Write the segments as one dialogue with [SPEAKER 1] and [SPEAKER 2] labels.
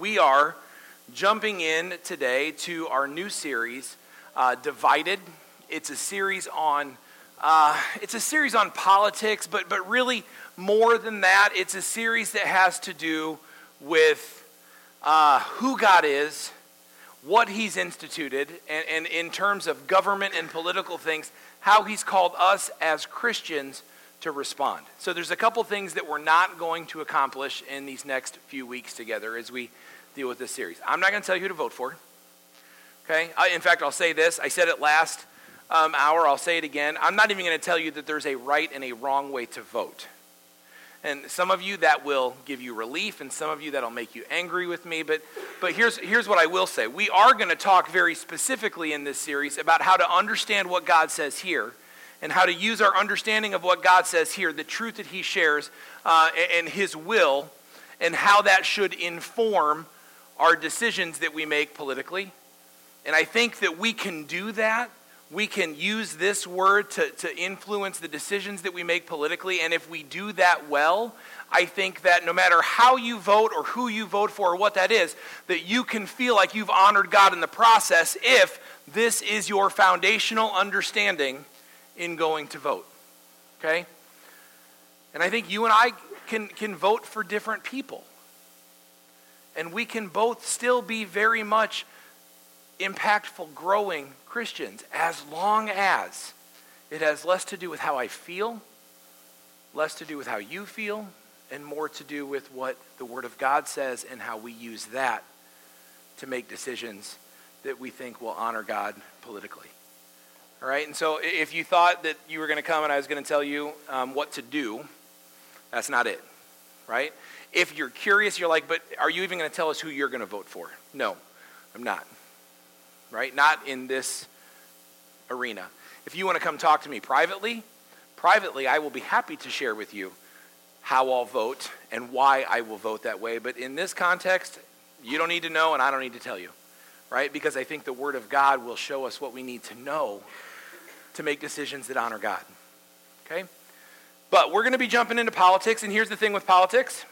[SPEAKER 1] We are jumping in today to our new series, uh, Divided. It's a series on uh, it's a series on politics, but but really more than that, it's a series that has to do with uh, who God is, what He's instituted, and, and in terms of government and political things, how He's called us as Christians to respond. So there's a couple things that we're not going to accomplish in these next few weeks together as we deal with this series. I'm not going to tell you who to vote for. Okay? I, in fact, I'll say this. I said it last um, hour. I'll say it again. I'm not even going to tell you that there's a right and a wrong way to vote. And some of you that will give you relief, and some of you that'll make you angry with me. But, but here's, here's what I will say. We are going to talk very specifically in this series about how to understand what God says here and how to use our understanding of what God says here, the truth that He shares, uh, and His will, and how that should inform our decisions that we make politically. And I think that we can do that. We can use this word to, to influence the decisions that we make politically. And if we do that well, I think that no matter how you vote or who you vote for or what that is, that you can feel like you've honored God in the process if this is your foundational understanding in going to vote. Okay? And I think you and I can, can vote for different people. And we can both still be very much impactful, growing Christians as long as it has less to do with how I feel, less to do with how you feel, and more to do with what the Word of God says and how we use that to make decisions that we think will honor God politically. All right, and so if you thought that you were going to come and I was going to tell you um, what to do, that's not it, right? If you're curious, you're like, but are you even going to tell us who you're going to vote for? No, I'm not, right? Not in this arena. If you want to come talk to me privately, privately, I will be happy to share with you how I'll vote and why I will vote that way. But in this context, you don't need to know, and I don't need to tell you, right? Because I think the Word of God will show us what we need to know to make decisions that honor God. Okay? But we're going to be jumping into politics, and here's the thing with politics.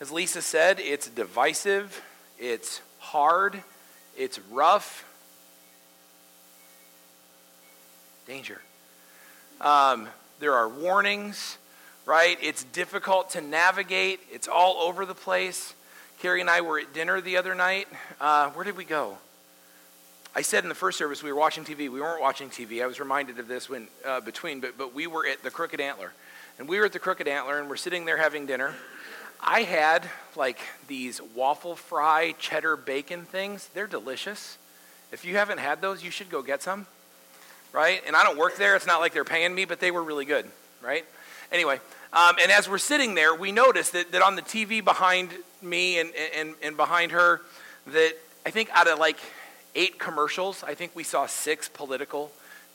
[SPEAKER 1] As Lisa said, it's divisive, it's hard, it's rough. Danger. Um, there are warnings, right? It's difficult to navigate, it's all over the place. Carrie and I were at dinner the other night. Uh, where did we go? I said in the first service we were watching TV. We weren't watching TV. I was reminded of this when uh, between, but but we were at the Crooked Antler, and we were at the Crooked Antler, and we're sitting there having dinner. I had like these waffle fry cheddar bacon things. They're delicious. If you haven't had those, you should go get some. Right? And I don't work there. It's not like they're paying me, but they were really good. Right? Anyway, um, and as we're sitting there, we noticed that, that on the TV behind me and, and, and behind her, that I think out of like eight commercials. I think we saw six political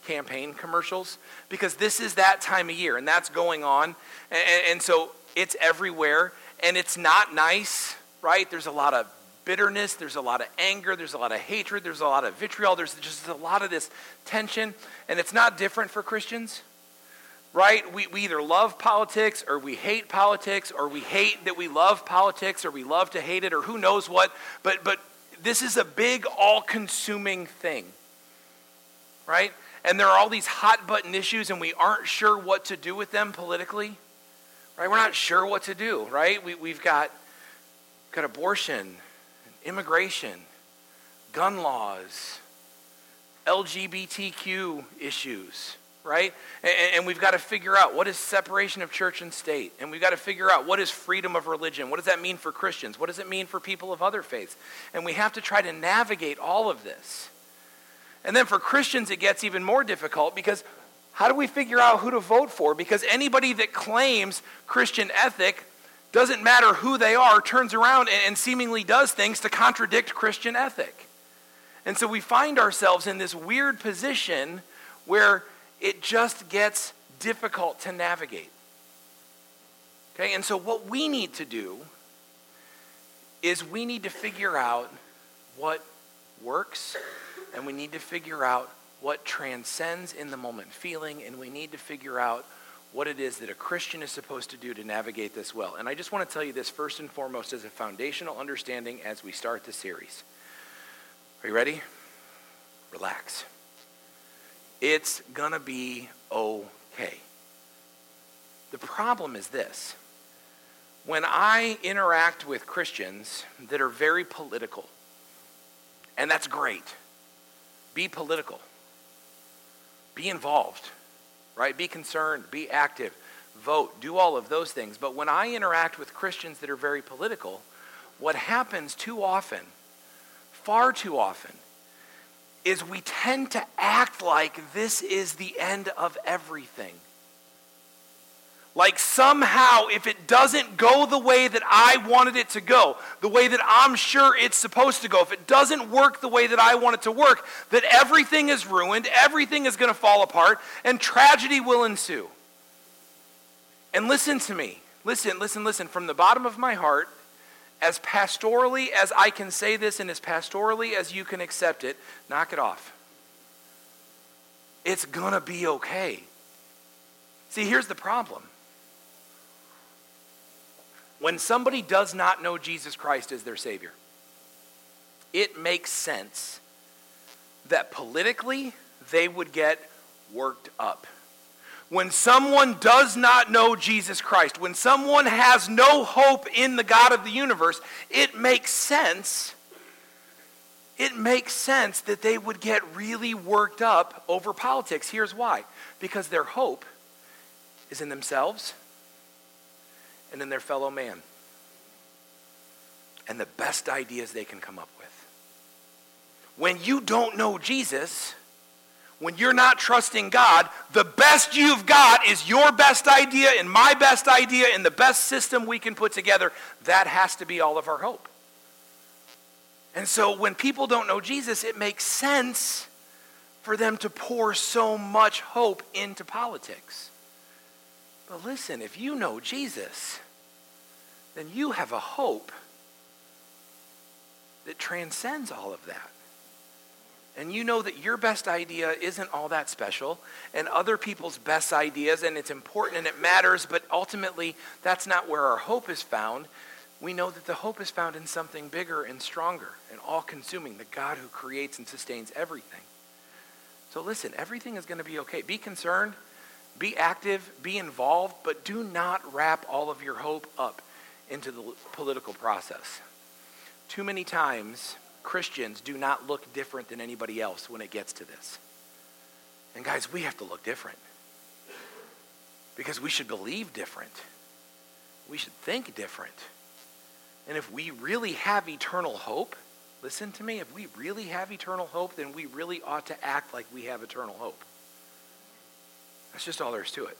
[SPEAKER 1] campaign commercials because this is that time of year and that's going on. And, and, so it's everywhere and it's not nice, right? There's a lot of bitterness, there's a lot of anger, there's a lot of hatred, there's a lot of vitriol, there's just a lot of this tension. And it's not different for Christians, right? We, we either love politics or we hate politics or we hate that we love politics or we love to hate it or who knows what. But, but this is a big, all consuming thing, right? And there are all these hot button issues, and we aren't sure what to do with them politically, right? We're not sure what to do, right? We, we've got, got abortion, immigration, gun laws, LGBTQ issues right? And, and, we've got to figure out what is separation of church and state. And we've got to figure out what is freedom of religion. What does that mean for Christians? What does it mean for people of other faiths? And we have to try to navigate all of this. And then for Christians, it gets even more difficult because how do we figure out who to vote for? Because anybody that claims Christian ethic, doesn't matter who they are, turns around and, and seemingly does things to contradict Christian ethic. And so we find ourselves in this weird position where it just gets difficult to navigate. Okay, and so what we need to do is we need to figure out what works, and we need to figure out what transcends in the moment feeling, and we need to figure out what it is that a Christian is supposed to do to navigate this well. And I just want to tell you this first and foremost as a foundational understanding as we start the series. Are you ready? Relax. It's going to be okay. The problem is this when I interact with Christians that are very political, and that's great, be political, be involved right? Be concerned, be active, vote, do all of those things. But when I interact with Christians that are very political, what happens too often, far too often, is we tend to act like this is the end of everything. Like somehow, if it doesn't go the way that I wanted it to go, the way that I'm sure it's supposed to go, if it doesn't work the way that I want it to work, that everything is ruined, everything is going to fall apart, and tragedy will ensue. And listen to me. Listen, listen, listen. From the bottom of my heart, as pastorally as I can say this and as pastorally as you can accept it, knock it off. It's going to be okay. See, here's the problem when somebody does not know Jesus Christ as their Savior, it makes sense that politically they would get worked up. When someone does not know Jesus Christ, when someone has no hope in the God of the universe, it makes sense. It makes sense that they would get really worked up over politics. Here's why because their hope is in themselves and in their fellow man. And the best ideas they can come up with. When you don't know Jesus, when you're not trusting God, the best you've got is your best idea and my best idea and the best system we can put together. That has to be all of our hope. And so when people don't know Jesus, it makes sense for them to pour so much hope into politics. But listen, if you know Jesus, then you have a hope that transcends all of that. And you know that your best idea isn't all that special, and other people's best ideas, and it's important and it matters, but ultimately, that's not where our hope is found. We know that the hope is found in something bigger and stronger and all consuming, the God who creates and sustains everything. So listen, everything is going to be okay. Be concerned, be active, be involved, but do not wrap all of your hope up into the political process. Too many times, Christians do not look different than anybody else when it gets to this. And guys, we have to look different. Because we should believe different. We should think different. And if we really have eternal hope, listen to me, if we really have eternal hope, then we really ought to act like we have eternal hope. That's just all there is to it.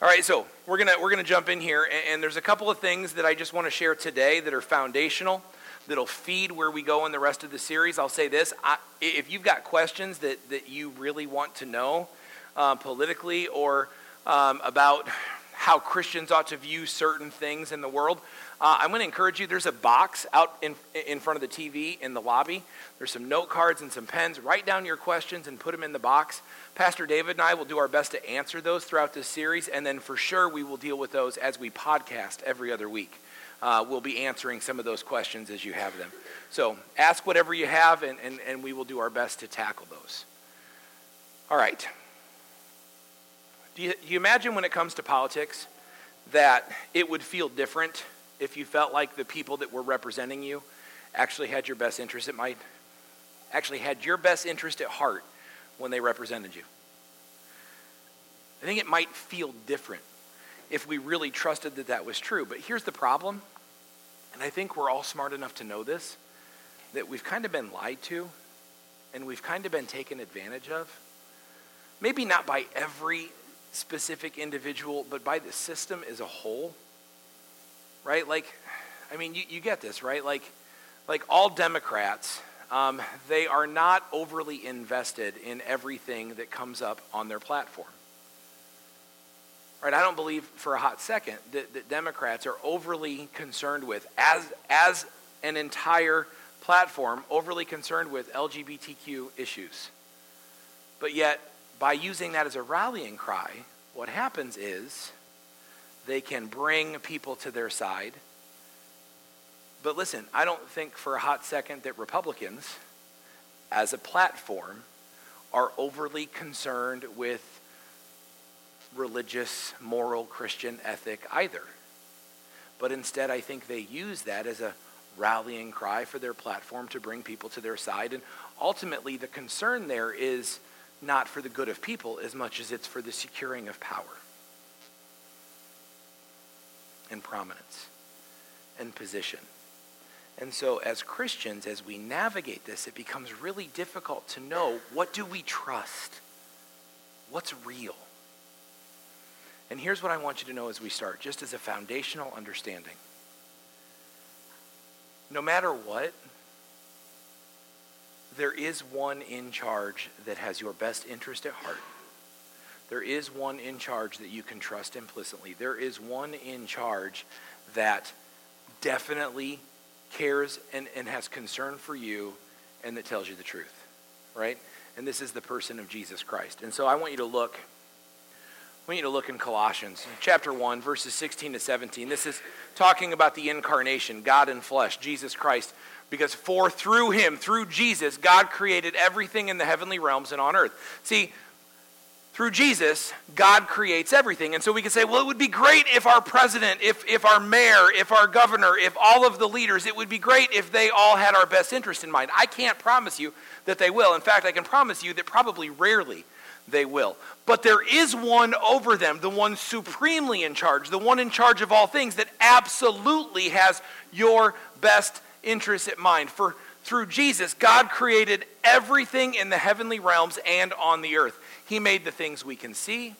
[SPEAKER 1] All right, so we're gonna we're gonna jump in here, and, and there's a couple of things that I just want to share today that are foundational, that'll feed where we go in the rest of the series. I'll say this: I, if you've got questions that that you really want to know uh, politically or um, about how Christians ought to view certain things in the world, uh, I'm going to encourage you. There's a box out in in front of the TV in the lobby. There's some note cards and some pens. Write down your questions and put them in the box. Pastor David and I will do our best to answer those throughout this series, and then for sure we will deal with those as we podcast every other week. Uh, we'll be answering some of those questions as you have them. So ask whatever you have, and, and, and we will do our best to tackle those. All right. Do you, do you imagine when it comes to politics that it would feel different if you felt like the people that were representing you actually had your best interest at mind? Actually had your best interest at heart when they represented you. I think it might feel different if we really trusted that that was true. But here's the problem, and I think we're all smart enough to know this that we've kind of been lied to and we've kind of been taken advantage of. Maybe not by every specific individual, but by the system as a whole. Right? Like, I mean, you, you get this, right? Like, like all Democrats um, they are not overly invested in everything that comes up on their platform. Right? I don't believe for a hot second that, that Democrats are overly concerned with, as, as an entire platform, overly concerned with LGBTQ issues. But yet, by using that as a rallying cry, what happens is they can bring people to their side. But listen, I don't think for a hot second that Republicans, as a platform, are overly concerned with religious, moral, Christian ethic either. But instead, I think they use that as a rallying cry for their platform to bring people to their side. And ultimately, the concern there is not for the good of people as much as it's for the securing of power and prominence and position. And so, as Christians, as we navigate this, it becomes really difficult to know what do we trust? What's real? And here's what I want you to know as we start, just as a foundational understanding. No matter what, there is one in charge that has your best interest at heart. There is one in charge that you can trust implicitly. There is one in charge that definitely cares and, and has concern for you and that tells you the truth, right? And this is the person of Jesus Christ. And so I want you to look. Want you to look in Colossians chapter 1, verses 16 to 17. This is talking about the incarnation, God in flesh, Jesus Christ. Because for through him, through Jesus, God created everything in the heavenly realms and on earth. See, through Jesus, God creates everything. And so we can say, well, it would be great if our president, if, if our mayor, if our governor, if all of the leaders, it would be great if they all had our best interest in mind. I can't promise you that they will. In fact, I can promise you that probably rarely they will. But there is one over them, the one supremely in charge, the one in charge of all things that absolutely has your best interest at mind. For through Jesus, God created everything in the heavenly realms and on the earth. He made the things we can see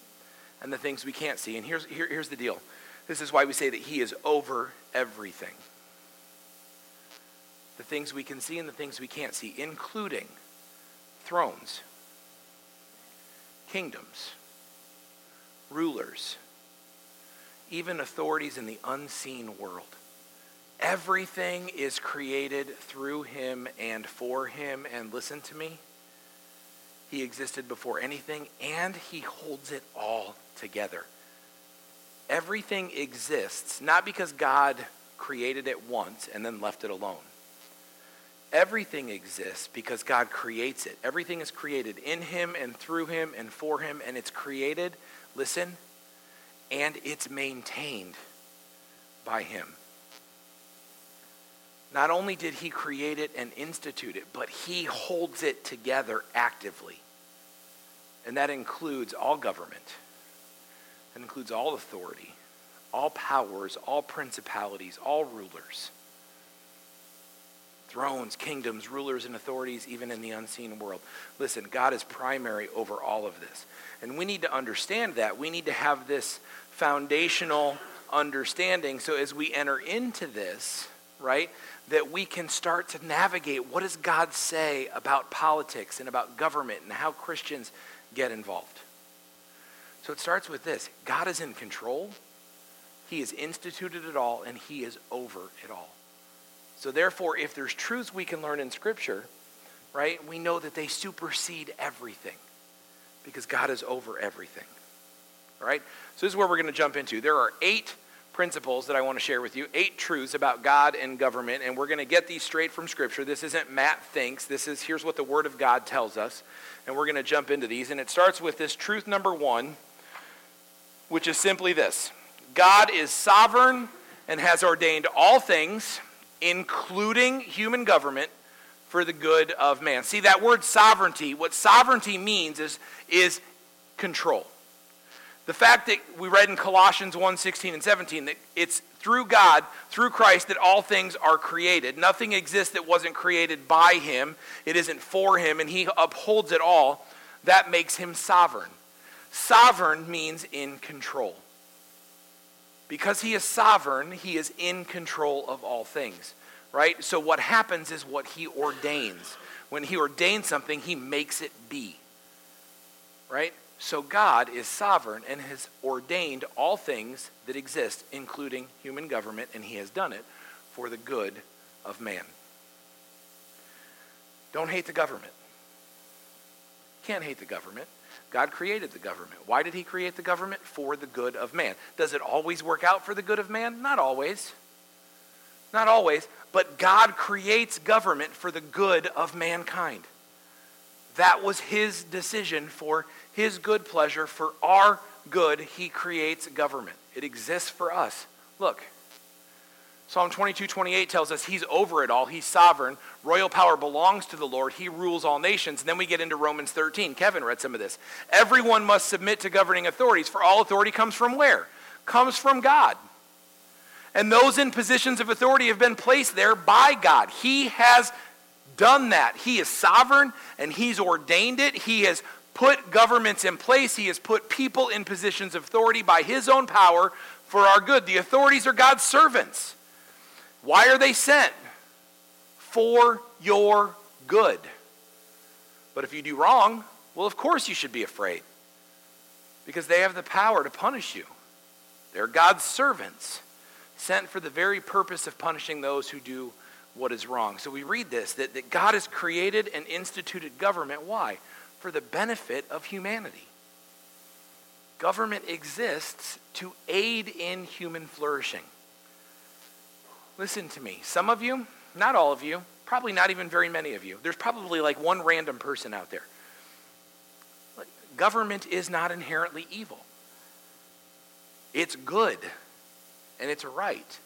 [SPEAKER 1] and the things we can't see. And here's, here, here's the deal this is why we say that He is over everything the things we can see and the things we can't see, including thrones, kingdoms, rulers, even authorities in the unseen world. Everything is created through him and for him. And listen to me, he existed before anything, and he holds it all together. Everything exists not because God created it once and then left it alone. Everything exists because God creates it. Everything is created in Him and through Him and for Him, and it's created, listen, and it's maintained by Him. Not only did he create it and institute it, but he holds it together actively. And that includes all government, that includes all authority, all powers, all principalities, all rulers, thrones, kingdoms, rulers, and authorities, even in the unseen world. Listen, God is primary over all of this. And we need to understand that. We need to have this foundational understanding so as we enter into this, right? that we can start to navigate what does God say about politics and about government and how Christians get involved. So it starts with this God is in control, He has instituted it all, and He is over it all. So, therefore, if there's truths we can learn in Scripture, right, we know that they supersede everything because God is over everything. All right? So, this is where we're going to jump into. There are eight principles that I want to share with you, eight truths about God and government, and we're going to get these straight from Scripture. This isn't Matt thinks. This is here's what the Word of God tells us, and we're going to jump into these. And it starts with this truth number one, which is simply this: God is sovereign and has ordained all things, including human government, for the good of man. See that word sovereignty? What sovereignty means is is control. The fact that we read in Colossians 1 16 and 17 that it's through God, through Christ, that all things are created. Nothing exists that wasn't created by Him, it isn't for Him, and He upholds it all. That makes Him sovereign. Sovereign means in control. Because He is sovereign, He is in control of all things, right? So what happens is what He ordains. When He ordains something, He makes it be, right? So God is sovereign and has ordained all things that exist, including human government, and he has done it for the good of man. Don't hate the government. Can't hate the government. God created the government. Why did he create the government? For the good of man. Does it always work out for the good of man? Not always. Not always. But God creates government for the good of mankind. That was his decision for his good pleasure, for our good. He creates government. It exists for us. Look, Psalm 22 28 tells us he's over it all. He's sovereign. Royal power belongs to the Lord. He rules all nations. And then we get into Romans 13. Kevin read some of this. Everyone must submit to governing authorities, for all authority comes from where? Comes from God. And those in positions of authority have been placed there by God. He has done that. He is sovereign and he's ordained it. He has put governments in place. He has put people in positions of authority by his own power for our good. The authorities are God's servants. Why are they sent? For your good. But if you do wrong, well, of course you should be afraid because they have the power to punish you. They're God's servants, sent for the very purpose of punishing those who do what is wrong. So we read this that, that God has created and instituted government. Why? For the benefit of humanity. Government exists to aid in human flourishing. Listen to me. Some of you, not all of you, probably not even very many of you, there's probably like one random person out there. Government is not inherently evil, it's good and it's right.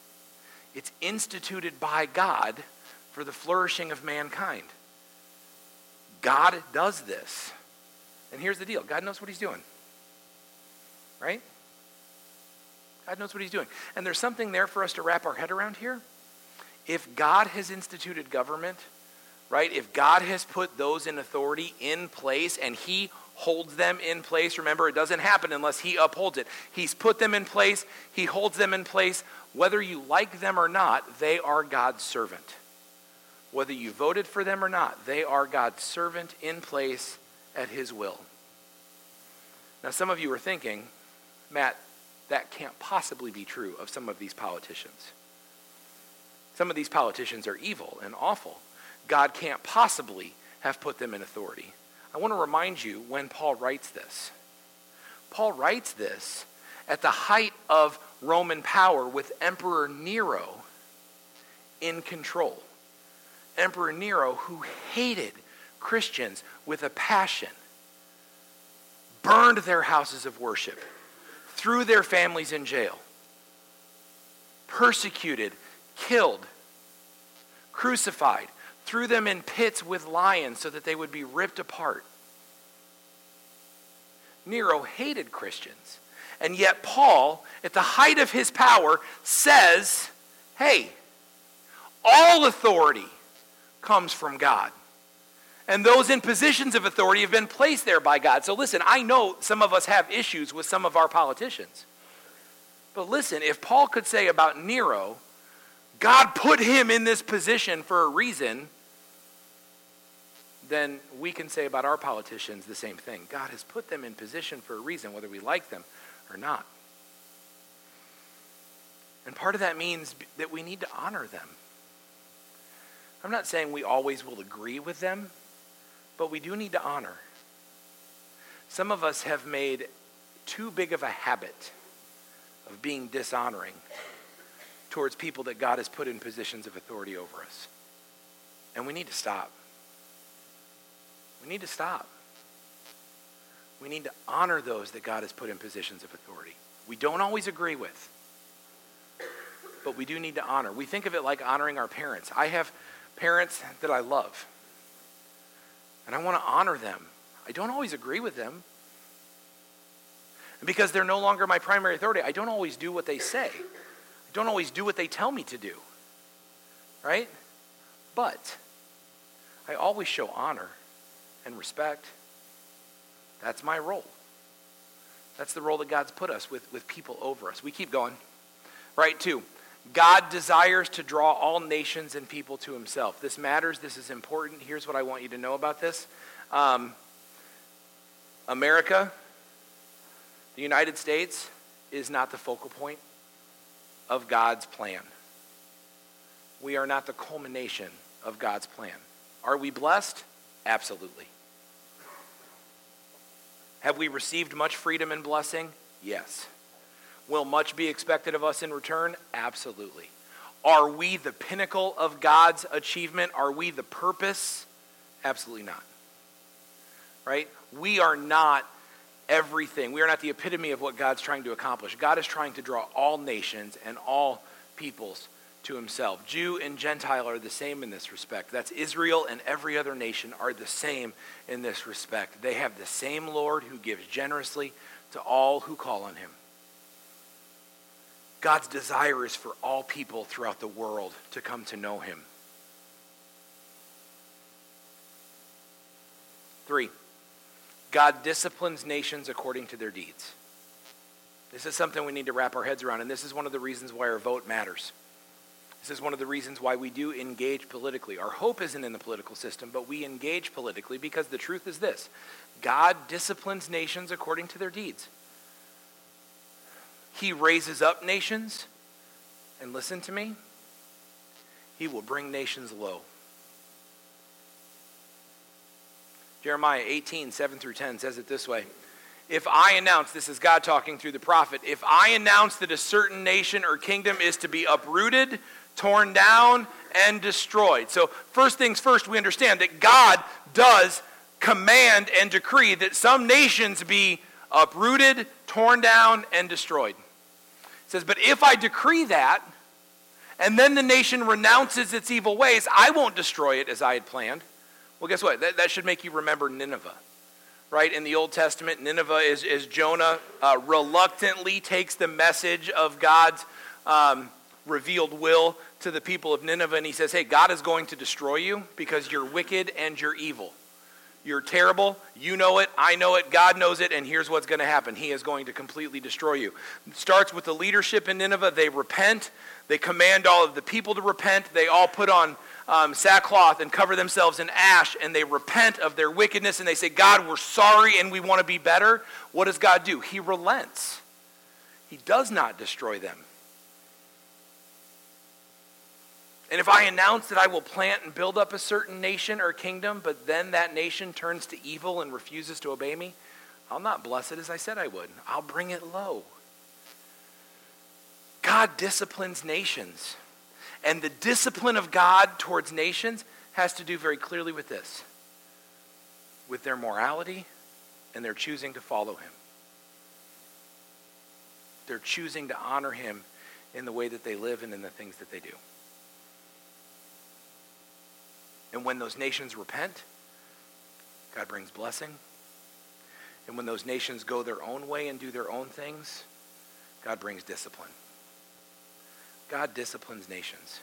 [SPEAKER 1] It's instituted by God for the flourishing of mankind. God does this. And here's the deal God knows what He's doing. Right? God knows what He's doing. And there's something there for us to wrap our head around here. If God has instituted government, right, if God has put those in authority in place and He holds them in place, remember, it doesn't happen unless He upholds it. He's put them in place, He holds them in place. Whether you like them or not, they are God's servant. Whether you voted for them or not, they are God's servant in place at His will. Now, some of you are thinking, Matt, that can't possibly be true of some of these politicians. Some of these politicians are evil and awful. God can't possibly have put them in authority. I want to remind you when Paul writes this. Paul writes this at the height of Roman power with Emperor Nero in control. Emperor Nero, who hated Christians with a passion, burned their houses of worship threw their families in jail, persecuted, killed, crucified, threw them in pits with lions so that they would be ripped apart. Nero hated Christians. And yet, Paul, at the height of his power, says, hey, all authority comes from God. And those in positions of authority have been placed there by God. So listen, I know some of us have issues with some of our politicians. But listen, if Paul could say about Nero, God put him in this position for a reason, then we can say about our politicians the same thing. God has put them in position for a reason, whether we like them or not. And part of that means that we need to honor them. I'm not saying we always will agree with them, but we do need to honor. Some of us have made too big of a habit of being dishonoring towards people that God has put in positions of authority over us. And we need to stop. We need to stop. We need to honor those that God has put in positions of authority. We don't always agree with, but we do need to honor. We think of it like honoring our parents. I have parents that I love and I want to honor them. I don't always agree with them. And because they're no longer my primary authority, I don't always do what they say. I don't always do what they tell me to do. Right? But I always show honor and respect. That's my role. That's the role that God's put us with, with people over us. We keep going. Right, two. God desires to draw all nations and people to himself. This matters. This is important. Here's what I want you to know about this um, America, the United States, is not the focal point of God's plan. We are not the culmination of God's plan. Are we blessed? Absolutely. Have we received much freedom and blessing? Yes. Will much be expected of us in return? Absolutely. Are we the pinnacle of God's achievement? Are we the purpose? Absolutely not. Right? We are not everything. We are not the epitome of what God's trying to accomplish. God is trying to draw all nations and all peoples to himself. Jew and Gentile are the same in this respect. That's Israel and every other nation are the same in this respect. They have the same Lord who gives generously to all who call on him. God's desire is for all people throughout the world to come to know him. Three, God disciplines nations according to their deeds. This is something we need to wrap our heads around, and this is one of the reasons why our vote matters. This is one of the reasons why we do engage politically. Our hope isn't in the political system, but we engage politically because the truth is this God disciplines nations according to their deeds. He raises up nations, and listen to me, He will bring nations low. Jeremiah 18, 7 through 10 says it this way. If I announce, this is God talking through the prophet, if I announce that a certain nation or kingdom is to be uprooted, torn down, and destroyed. So, first things first, we understand that God does command and decree that some nations be uprooted, torn down, and destroyed. It says, But if I decree that, and then the nation renounces its evil ways, I won't destroy it as I had planned. Well, guess what? That, that should make you remember Nineveh. Right? In the Old Testament, Nineveh is, is Jonah uh, reluctantly takes the message of God's um, revealed will to the people of Nineveh, and he says, Hey, God is going to destroy you because you're wicked and you're evil. You're terrible. You know it. I know it. God knows it. And here's what's going to happen He is going to completely destroy you. It starts with the leadership in Nineveh. They repent. They command all of the people to repent. They all put on um, sackcloth and cover themselves in ash and they repent of their wickedness and they say, God, we're sorry and we want to be better, what does God do? He relents. He does not destroy them. And if I announce that I will plant and build up a certain nation or kingdom, but then that nation turns to evil and refuses to obey me, I'll not bless it as I said I would. I'll bring it low. God disciplines nations. And the discipline of God towards nations has to do very clearly with this with their morality and their choosing to follow Him. They're choosing to honor Him in the way that they live and in the things that they do. And when those nations repent, God brings blessing. And when those nations go their own way and do their own things, God brings discipline. God disciplines nations.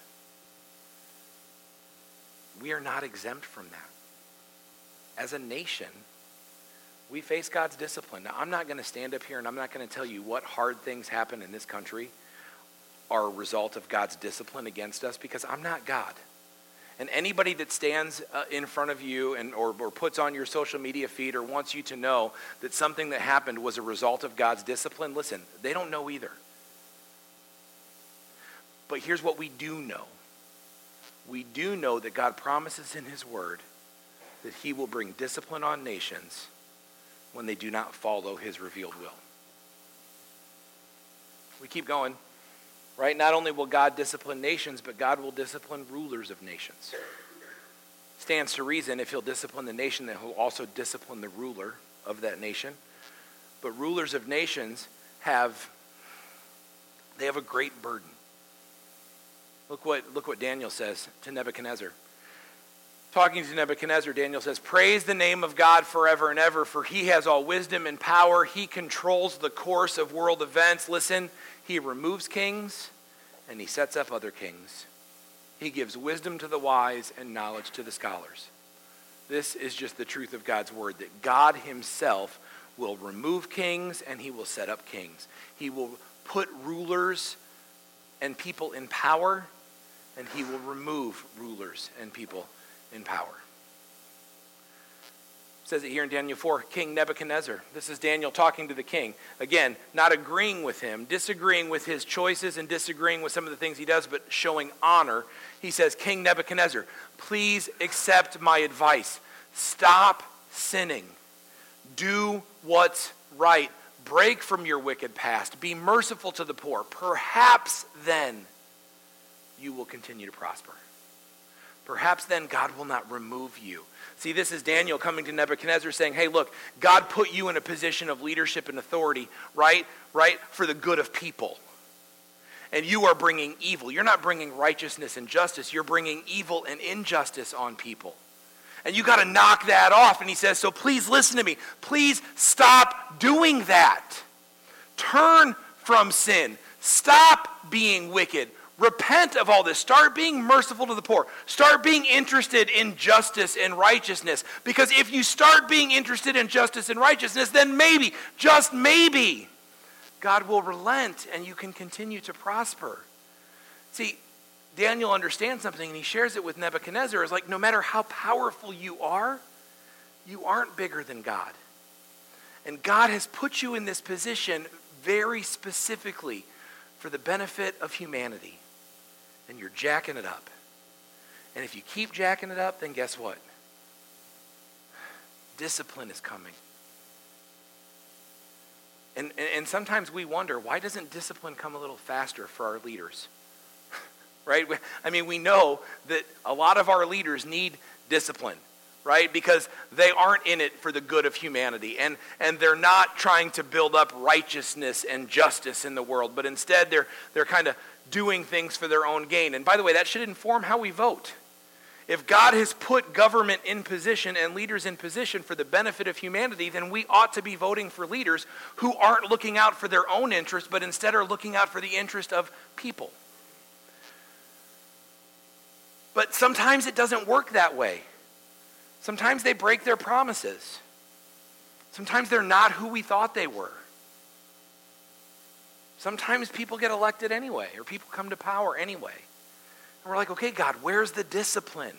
[SPEAKER 1] We are not exempt from that. As a nation, we face God's discipline. Now, I'm not going to stand up here and I'm not going to tell you what hard things happen in this country are a result of God's discipline against us because I'm not God. And anybody that stands uh, in front of you and, or, or puts on your social media feed or wants you to know that something that happened was a result of God's discipline, listen, they don't know either. But here's what we do know we do know that God promises in His Word that He will bring discipline on nations when they do not follow His revealed will. We keep going, right? Not only will God discipline nations, but God will discipline rulers of nations. Stands to reason if He'll discipline the nation, that He'll also discipline the ruler of that nation. But rulers of nations have they have a great burden. Look what, look what Daniel says to Nebuchadnezzar. Talking to Nebuchadnezzar, Daniel says, Praise the name of God forever and ever, for he has all wisdom and power. He controls the course of world events. Listen, he removes kings and he sets up other kings. He gives wisdom to the wise and knowledge to the scholars. This is just the truth of God's word that God himself will remove kings and he will set up kings. He will put rulers and people in power and he will remove rulers and people in power. Says it here in Daniel 4 King Nebuchadnezzar. This is Daniel talking to the king. Again, not agreeing with him, disagreeing with his choices and disagreeing with some of the things he does, but showing honor. He says, King Nebuchadnezzar, please accept my advice. Stop sinning. Do what's right. Break from your wicked past. Be merciful to the poor. Perhaps then you will continue to prosper. Perhaps then God will not remove you. See, this is Daniel coming to Nebuchadnezzar saying, Hey, look, God put you in a position of leadership and authority, right? Right? For the good of people. And you are bringing evil. You're not bringing righteousness and justice, you're bringing evil and injustice on people. And you got to knock that off. And he says, So please listen to me. Please stop doing that. Turn from sin. Stop being wicked. Repent of all this. Start being merciful to the poor. Start being interested in justice and righteousness. Because if you start being interested in justice and righteousness, then maybe, just maybe, God will relent and you can continue to prosper. See, Daniel understands something and he shares it with Nebuchadnezzar. Is like, no matter how powerful you are, you aren't bigger than God. And God has put you in this position very specifically for the benefit of humanity and you're jacking it up. And if you keep jacking it up, then guess what? Discipline is coming. And, and, sometimes we wonder why doesn't discipline come a little faster for our leaders? right? I mean, we know that a lot of our leaders need discipline, right? Because they aren't in it for the good of humanity. And, and they're not trying to build up righteousness and justice in the world, but instead they're, they're kind of doing things for their own gain. And by the way, that should inform how we vote. If God has put government in position and leaders in position for the benefit of humanity, then we ought to be voting for leaders who aren't looking out for their own interest, but instead are looking out for the interest of people. But sometimes it doesn't work that way. Sometimes they break their promises. Sometimes they're not who we thought they were. Sometimes people get elected anyway, or people come to power anyway. And we're like, okay, God, where's the discipline?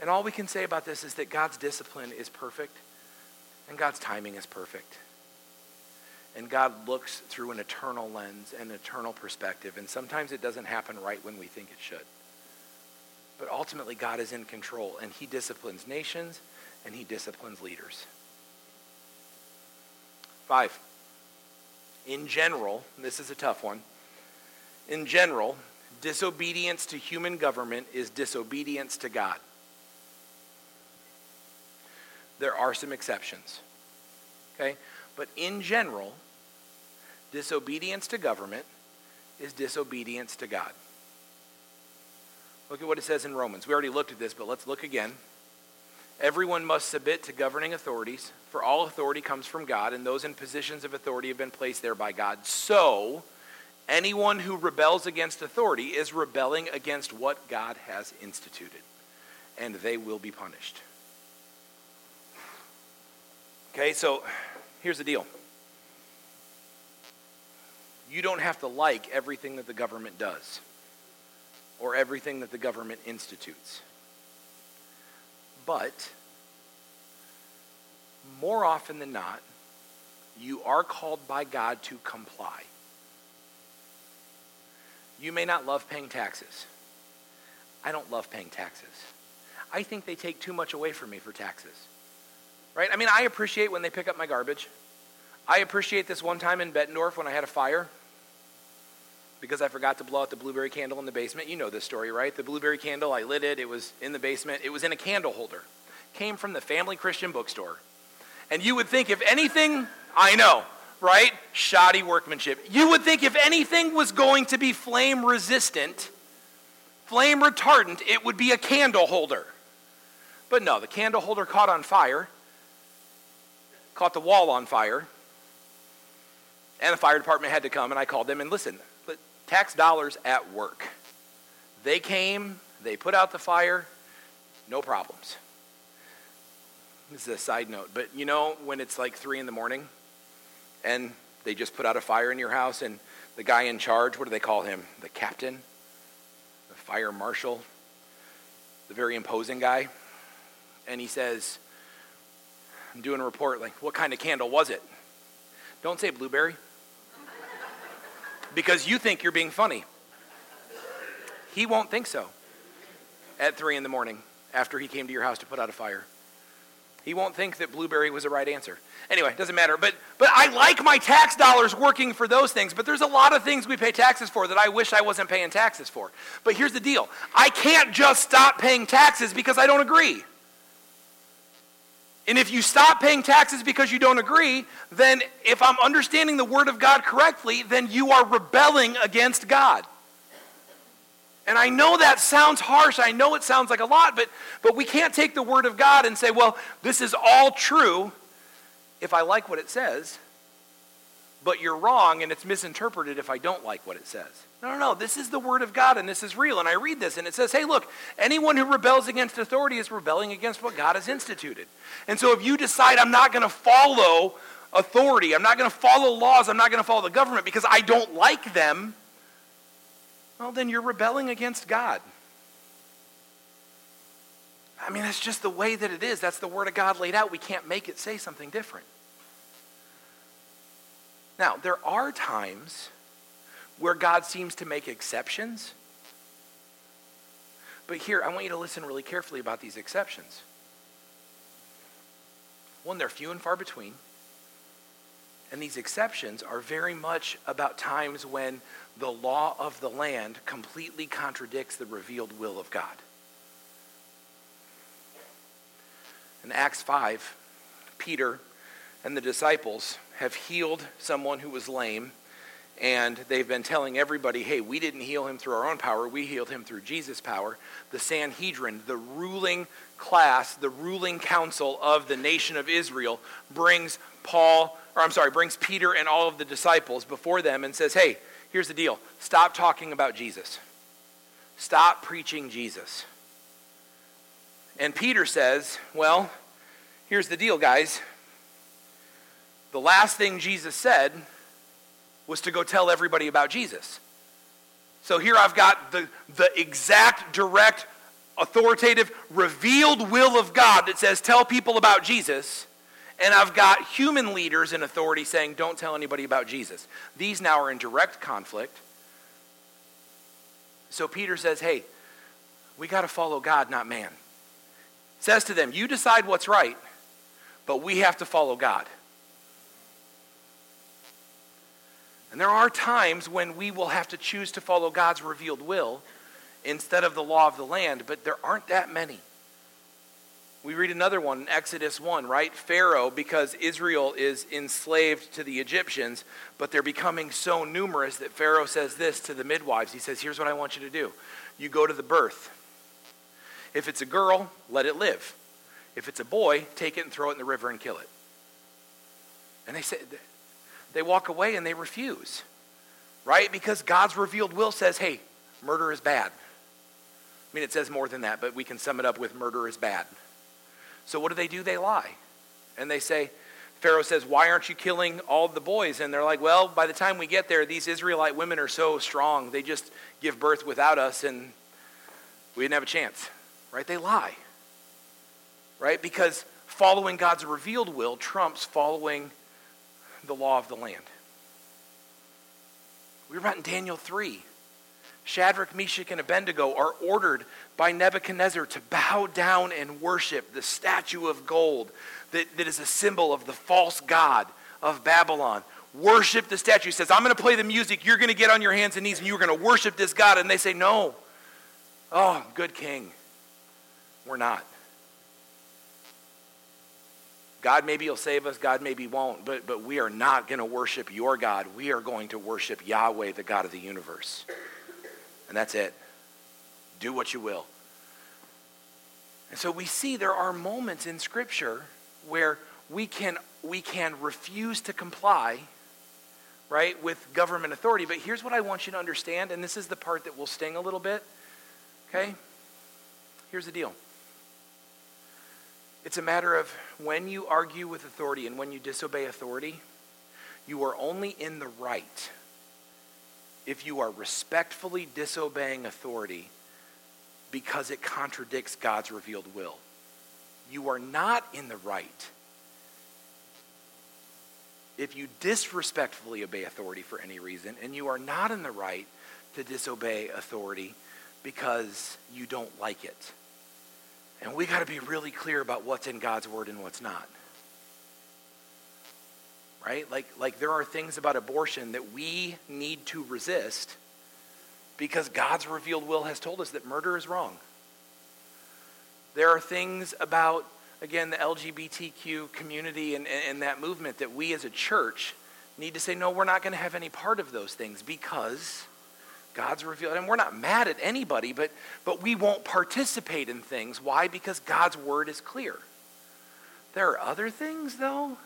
[SPEAKER 1] And all we can say about this is that God's discipline is perfect, and God's timing is perfect. And God looks through an eternal lens, and an eternal perspective, and sometimes it doesn't happen right when we think it should. But ultimately, God is in control, and He disciplines nations, and He disciplines leaders. Five in general, this is a tough one, in general, disobedience to human government is disobedience to God. There are some exceptions. Okay? But in general, disobedience to government is disobedience to God. Look at what it says in Romans. We already looked at this, but let's look again. Everyone must submit to governing authorities, for all authority comes from God, and those in positions of authority have been placed there by God. So, anyone who rebels against authority is rebelling against what God has instituted, and they will be punished. Okay, so here's the deal you don't have to like everything that the government does or everything that the government institutes. But more often than not, you are called by God to comply. You may not love paying taxes. I don't love paying taxes. I think they take too much away from me for taxes. Right? I mean, I appreciate when they pick up my garbage. I appreciate this one time in Bettendorf when I had a fire because I forgot to blow out the blueberry candle in the basement. You know this story, right? The blueberry candle, I lit it. It was in the basement. It was in a candle holder. Came from the Family Christian Bookstore. And you would think if anything, I know, right? Shoddy workmanship. You would think if anything was going to be flame resistant, flame retardant, it would be a candle holder. But no, the candle holder caught on fire, caught the wall on fire, and the fire department had to come, and I called them and listen, tax dollars at work. They came, they put out the fire, no problems. This is a side note, but you know when it's like three in the morning and they just put out a fire in your house and the guy in charge, what do they call him? The captain? The fire marshal? The very imposing guy? And he says, I'm doing a report, like, what kind of candle was it? Don't say blueberry because you think you're being funny. He won't think so at three in the morning after he came to your house to put out a fire. He won't think that blueberry was the right answer. Anyway, doesn't matter. But, but I like my tax dollars working for those things. But there's a lot of things we pay taxes for that I wish I wasn't paying taxes for. But here's the deal I can't just stop paying taxes because I don't agree. And if you stop paying taxes because you don't agree, then if I'm understanding the Word of God correctly, then you are rebelling against God. And I know that sounds harsh. I know it sounds like a lot, but, but we can't take the Word of God and say, well, this is all true if I like what it says, but you're wrong and it's misinterpreted if I don't like what it says. No, no, no. This is the Word of God and this is real. And I read this and it says, hey, look, anyone who rebels against authority is rebelling against what God has instituted. And so if you decide I'm not going to follow authority, I'm not going to follow laws, I'm not going to follow the government because I don't like them, well, then you're rebelling against God. I mean, that's just the way that it is. That's the Word of God laid out. We can't make it say something different. Now, there are times where God seems to make exceptions. But here, I want you to listen really carefully about these exceptions. One, they're few and far between. And these exceptions are very much about times when the law of the land completely contradicts the revealed will of God. In Acts 5, Peter and the disciples have healed someone who was lame, and they've been telling everybody, hey, we didn't heal him through our own power, we healed him through Jesus' power. The Sanhedrin, the ruling class, the ruling council of the nation of Israel, brings Paul, or I'm sorry, brings Peter and all of the disciples before them and says, hey, here's the deal stop talking about Jesus, stop preaching Jesus. And Peter says, well, here's the deal, guys. The last thing Jesus said was to go tell everybody about Jesus. So here I've got the, the exact, direct, authoritative, revealed will of God that says, tell people about Jesus. And I've got human leaders in authority saying, don't tell anybody about Jesus. These now are in direct conflict. So Peter says, hey, we got to follow God, not man. Says to them, you decide what's right, but we have to follow God. And there are times when we will have to choose to follow God's revealed will instead of the law of the land, but there aren't that many. We read another one in Exodus 1, right? Pharaoh, because Israel is enslaved to the Egyptians, but they're becoming so numerous that Pharaoh says this to the midwives. He says, Here's what I want you to do you go to the birth. If it's a girl, let it live. If it's a boy, take it and throw it in the river and kill it. And they say, they walk away and they refuse, right? Because God's revealed will says, hey, murder is bad. I mean, it says more than that, but we can sum it up with murder is bad. So what do they do? They lie. And they say, Pharaoh says, Why aren't you killing all the boys? And they're like, Well, by the time we get there, these Israelite women are so strong, they just give birth without us, and we didn't have a chance. Right? They lie. Right? Because following God's revealed will trumps following the law of the land. We are about in Daniel 3. Shadrach, Meshach, and Abednego are ordered by Nebuchadnezzar to bow down and worship the statue of gold that, that is a symbol of the false god of Babylon. Worship the statue. He says, I'm going to play the music. You're going to get on your hands and knees and you're going to worship this God. And they say, No. Oh, good king. We're not. God maybe will save us, God maybe won't, but, but we are not going to worship your God. We are going to worship Yahweh, the God of the universe. And that's it. Do what you will. And so we see there are moments in Scripture where we can, we can refuse to comply, right, with government authority. But here's what I want you to understand, and this is the part that will sting a little bit. Okay? Here's the deal. It's a matter of when you argue with authority and when you disobey authority, you are only in the right if you are respectfully disobeying authority because it contradicts God's revealed will. You are not in the right if you disrespectfully obey authority for any reason, and you are not in the right to disobey authority because you don't like it. And we got to be really clear about what's in God's word and what's not. Right? Like, like there are things about abortion that we need to resist because God's revealed will has told us that murder is wrong. There are things about, again, the LGBTQ community and, and, and that movement that we as a church need to say, no, we're not going to have any part of those things because God's revealed. And we're not mad at anybody, but, but we won't participate in things. Why? Because God's word is clear. There are other things, though.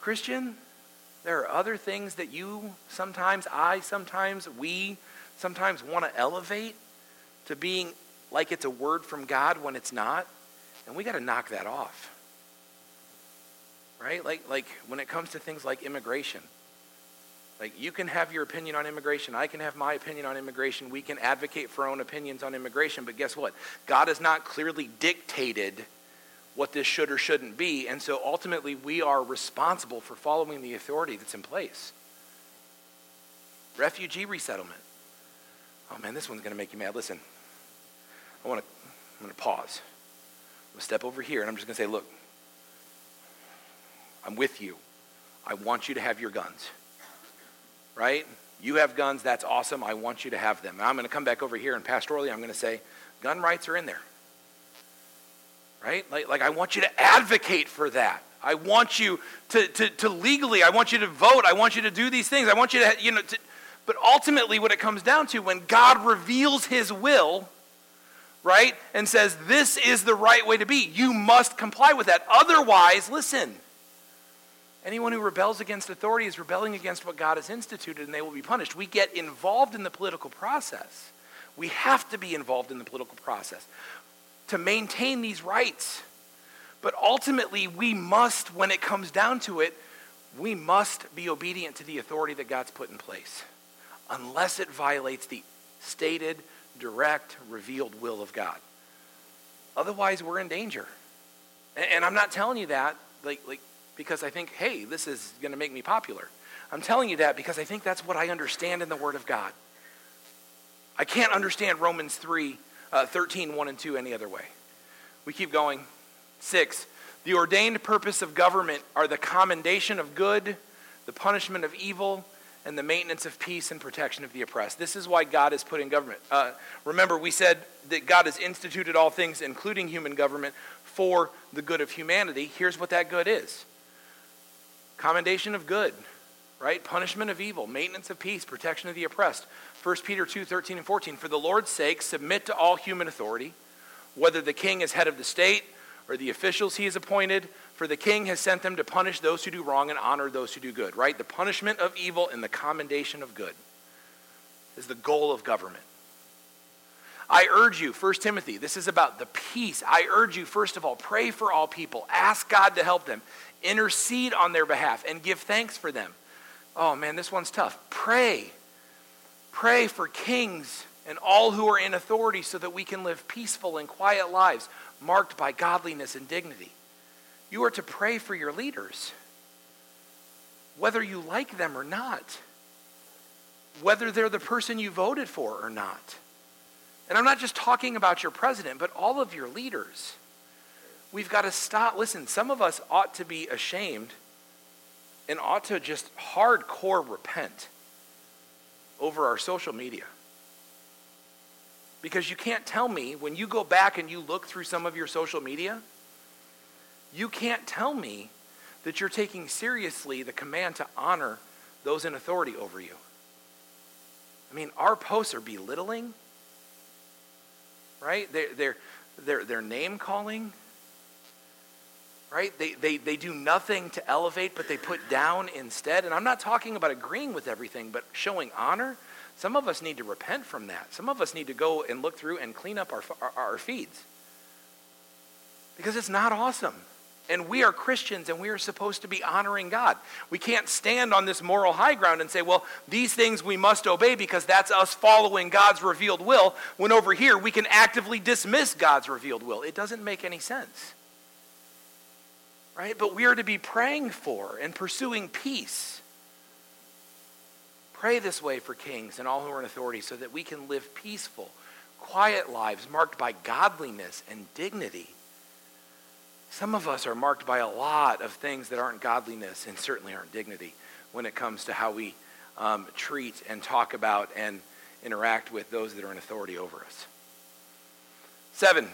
[SPEAKER 1] Christian, there are other things that you sometimes, I sometimes, we sometimes want to elevate to being like it's a word from God when it's not. And we got to knock that off. Right? Like, like when it comes to things like immigration. Like you can have your opinion on immigration. I can have my opinion on immigration. We can advocate for our own opinions on immigration. But guess what? God has not clearly dictated what this should or shouldn't be. And so ultimately, we are responsible for following the authority that's in place. Refugee resettlement. Oh man, this one's going to make you mad. Listen, I want to, I'm going to pause. I'm going to step over here and I'm just going to say, look, I'm with you. I want you to have your guns. Right? You have guns, that's awesome. I want you to have them. And I'm going to come back over here and pastorally, I'm going to say, gun rights are in there. Right? Like, like I want you to advocate for that. I want you to, to, to legally, I want you to vote. I want you to do these things. I want you to, you know, to, but ultimately what it comes down to, when God reveals his will, right, and says, this is the right way to be, you must comply with that. Otherwise, listen, anyone who rebels against authority is rebelling against what God has instituted, and they will be punished. We get involved in the political process. We have to be involved in the political process to maintain these rights. But ultimately, we must, when it comes down to it, we must be obedient to the authority that God's put in place, unless it violates the stated, direct, revealed will of God. Otherwise, we're in danger. And I'm not telling you that like, like because I think, hey, this is going to make me popular. I'm telling you that because I think that's what I understand in the Word of God. I can't understand Romans 3 uh, 13, 1 and 2 any other way. We keep going. Six, the ordained purpose of government are the commendation of good, the punishment of evil, and the maintenance of peace and protection of the oppressed. This is why God is put in government. Uh, remember, we said that God has instituted all things, including human government, for the good of humanity. Here's what that good is commendation of good, right? Punishment of evil, maintenance of peace, protection of the oppressed. 1 Peter 2 13 and 14. For the Lord's sake, submit to all human authority, whether the king is head of the state or the officials he has appointed, for the king has sent them to punish those who do wrong and honor those who do good, right? The punishment of evil and the commendation of good is the goal of government. I urge you, 1 Timothy, this is about the peace. I urge you, first of all, pray for all people. Ask God to help them. Intercede on their behalf and give thanks for them. Oh man, this one's tough. Pray Pray for kings and all who are in authority so that we can live peaceful and quiet lives marked by godliness and dignity. You are to pray for your leaders, whether you like them or not, whether they're the person you voted for or not. And I'm not just talking about your president, but all of your leaders. We've got to stop. Listen, some of us ought to be ashamed and ought to just hardcore repent over our social media. Because you can't tell me, when you go back and you look through some of your social media, you can't tell me that you're taking seriously the command to honor those in authority over you. I mean, our posts are belittling, right? They're, they're, they're, they're name calling, right? They, they, they do nothing to elevate, but they put down instead. And I'm not talking about agreeing with everything, but showing honor. Some of us need to repent from that. Some of us need to go and look through and clean up our, our, our feeds. Because it's not awesome. And we are Christians and we are supposed to be honoring God. We can't stand on this moral high ground and say, well, these things we must obey because that's us following God's revealed will, when over here we can actively dismiss God's revealed will. It doesn't make any sense right? But we are to be praying for and pursuing peace. Pray this way for kings and all who are in authority so that we can live peaceful, quiet lives marked by godliness and dignity. Some of us are marked by a lot of things that aren't godliness and certainly aren't dignity when it comes to how we um, treat and talk about and interact with those that are in authority over us. Seven,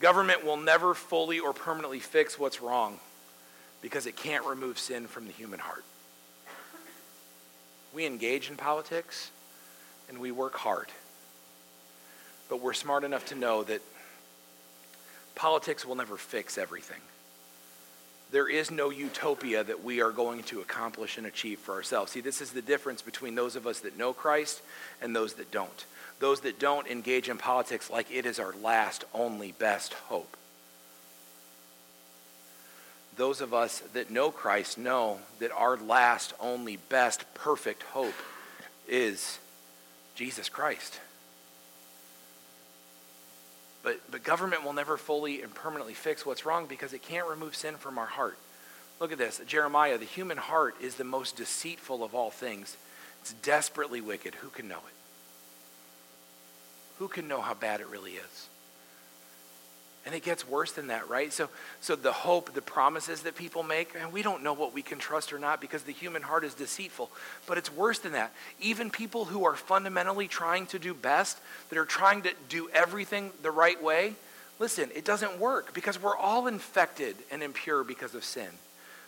[SPEAKER 1] government will never fully or permanently fix what's wrong because it can't remove sin from the human heart. We engage in politics and we work hard, but we're smart enough to know that politics will never fix everything there is no utopia that we are going to accomplish and achieve for ourselves. See, this is the difference between those of us that know Christ and those that don't. Those that don't engage in politics like it is our last, only, best hope. Those of us that know Christ know that our last, only, best, perfect hope is Jesus Christ. But, but government will never fully and permanently fix what's wrong because it can't remove sin from our heart. Look at this Jeremiah, the human heart is the most deceitful of all things. It's desperately wicked. Who can know it? Who can know how bad it really is? And it gets worse than that, right? So, so the hope, the promises that people make, and we don't know what we can trust or not because the human heart is deceitful. But it's worse than that. Even people who are fundamentally trying to do best, that are trying to do everything the right way, listen, it doesn't work because we're all infected and impure because of sin.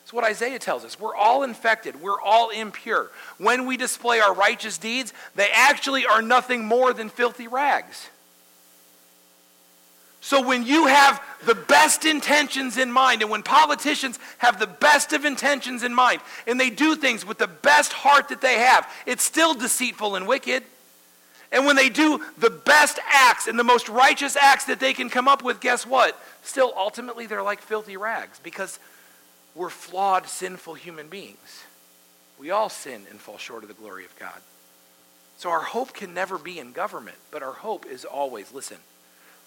[SPEAKER 1] It's what Isaiah tells us. We're all infected. We're all impure. When we display our righteous deeds, they actually are nothing more than filthy rags. So when you have the best intentions in mind, and when politicians have the best of intentions in mind, and they do things with the best heart that they have, it's still deceitful and wicked. And when they do the best acts and the most righteous acts that they can come up with, guess what? Still, ultimately, they're like filthy rags because we're flawed, sinful human beings. We all sin and fall short of the glory of God. So our hope can never be in government, but our hope is always, listen,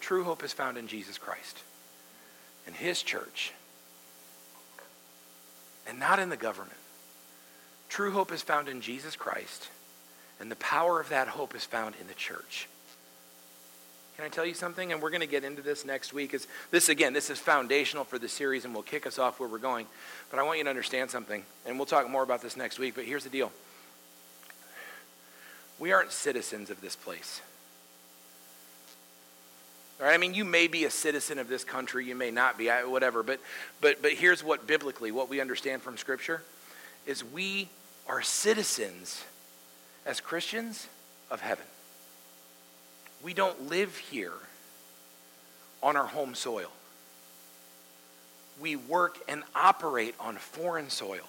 [SPEAKER 1] True hope is found in Jesus Christ and his church and not in the government. True hope is found in Jesus Christ, and the power of that hope is found in the church. Can I tell you something? And we're going to get into this next week. Is this again? This is foundational for the series, and will kick us off where we're going. But I want you to understand something, and we'll talk more about this next week. But here's the deal: we aren't citizens of this place. I mean, you may be a citizen of this country, you may not be, whatever. But, but, but here's what biblically, what we understand from Scripture, is we are citizens as Christians of heaven. We don't live here on our home soil. We work and operate on foreign soil.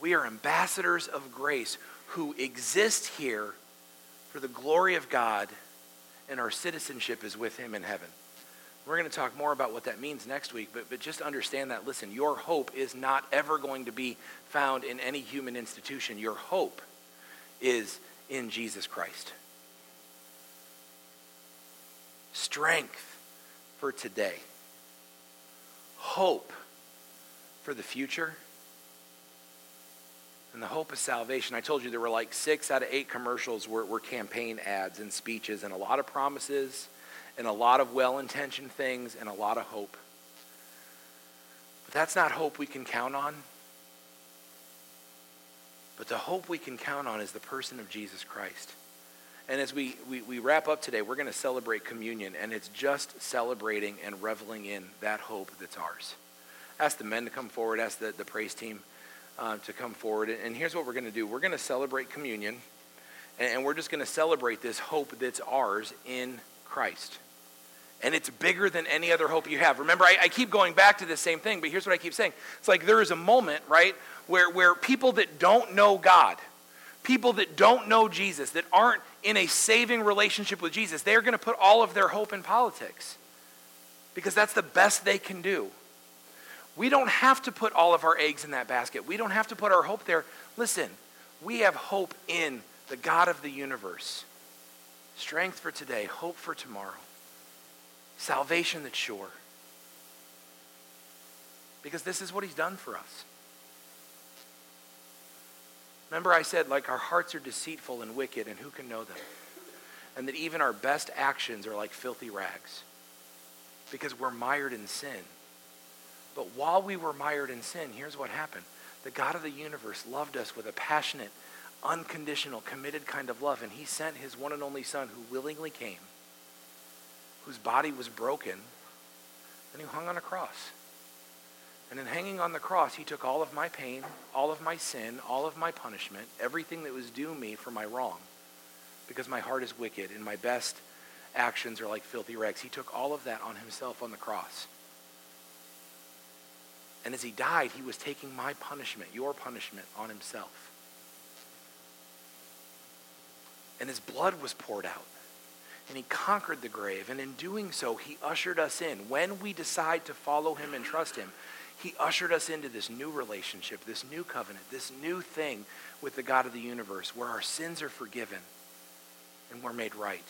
[SPEAKER 1] We are ambassadors of grace who exist here for the glory of God and our citizenship is with him in heaven. We're going to talk more about what that means next week, but, but just understand that, listen, your hope is not ever going to be found in any human institution. Your hope is in Jesus Christ. Strength for today, hope for the future and the hope of salvation. I told you there were like six out of eight commercials were, were campaign ads and speeches, and a lot of promises, and a lot of well intentioned things, and a lot of hope. But that's not hope we can count on. But the hope we can count on is the person of Jesus Christ. And as we, we, we wrap up today, we're going to celebrate communion, and it's just celebrating and reveling in that hope that's ours. Ask the men to come forward, ask the, the praise team uh, to come forward. And here's what we're going to do we're going to celebrate communion, and we're just going to celebrate this hope that's ours in Christ. And it's bigger than any other hope you have. Remember, I, I keep going back to the same thing, but here's what I keep saying. It's like there is a moment, right, where, where people that don't know God, people that don't know Jesus, that aren't in a saving relationship with Jesus, they're going to put all of their hope in politics because that's the best they can do. We don't have to put all of our eggs in that basket. We don't have to put our hope there. Listen, we have hope in the God of the universe. Strength for today, hope for tomorrow, salvation that's sure. Because this is what he's done for us. Remember, I said, like, our hearts are deceitful and wicked, and who can know them? and that even our best actions are like filthy rags because we're mired in sin. But while we were mired in sin, here's what happened. The God of the universe loved us with a passionate, unconditional, committed kind of love, and he sent his one and only Son who willingly came, whose body was broken, and who hung on a cross. And in hanging on the cross, he took all of my pain, all of my sin, all of my punishment, everything that was due me for my wrong, because my heart is wicked and my best actions are like filthy rags. He took all of that on himself on the cross. And as he died, he was taking my punishment, your punishment, on himself. And his blood was poured out. And he conquered the grave. And in doing so, he ushered us in. When we decide to follow him and trust him, he ushered us into this new relationship, this new covenant, this new thing with the God of the universe where our sins are forgiven and we're made right.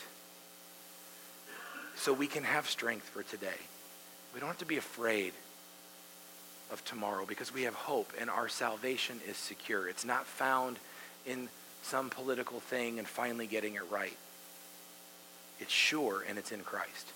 [SPEAKER 1] So we can have strength for today. We don't have to be afraid of tomorrow because we have hope and our salvation is secure. It's not found in some political thing and finally getting it right. It's sure and it's in Christ.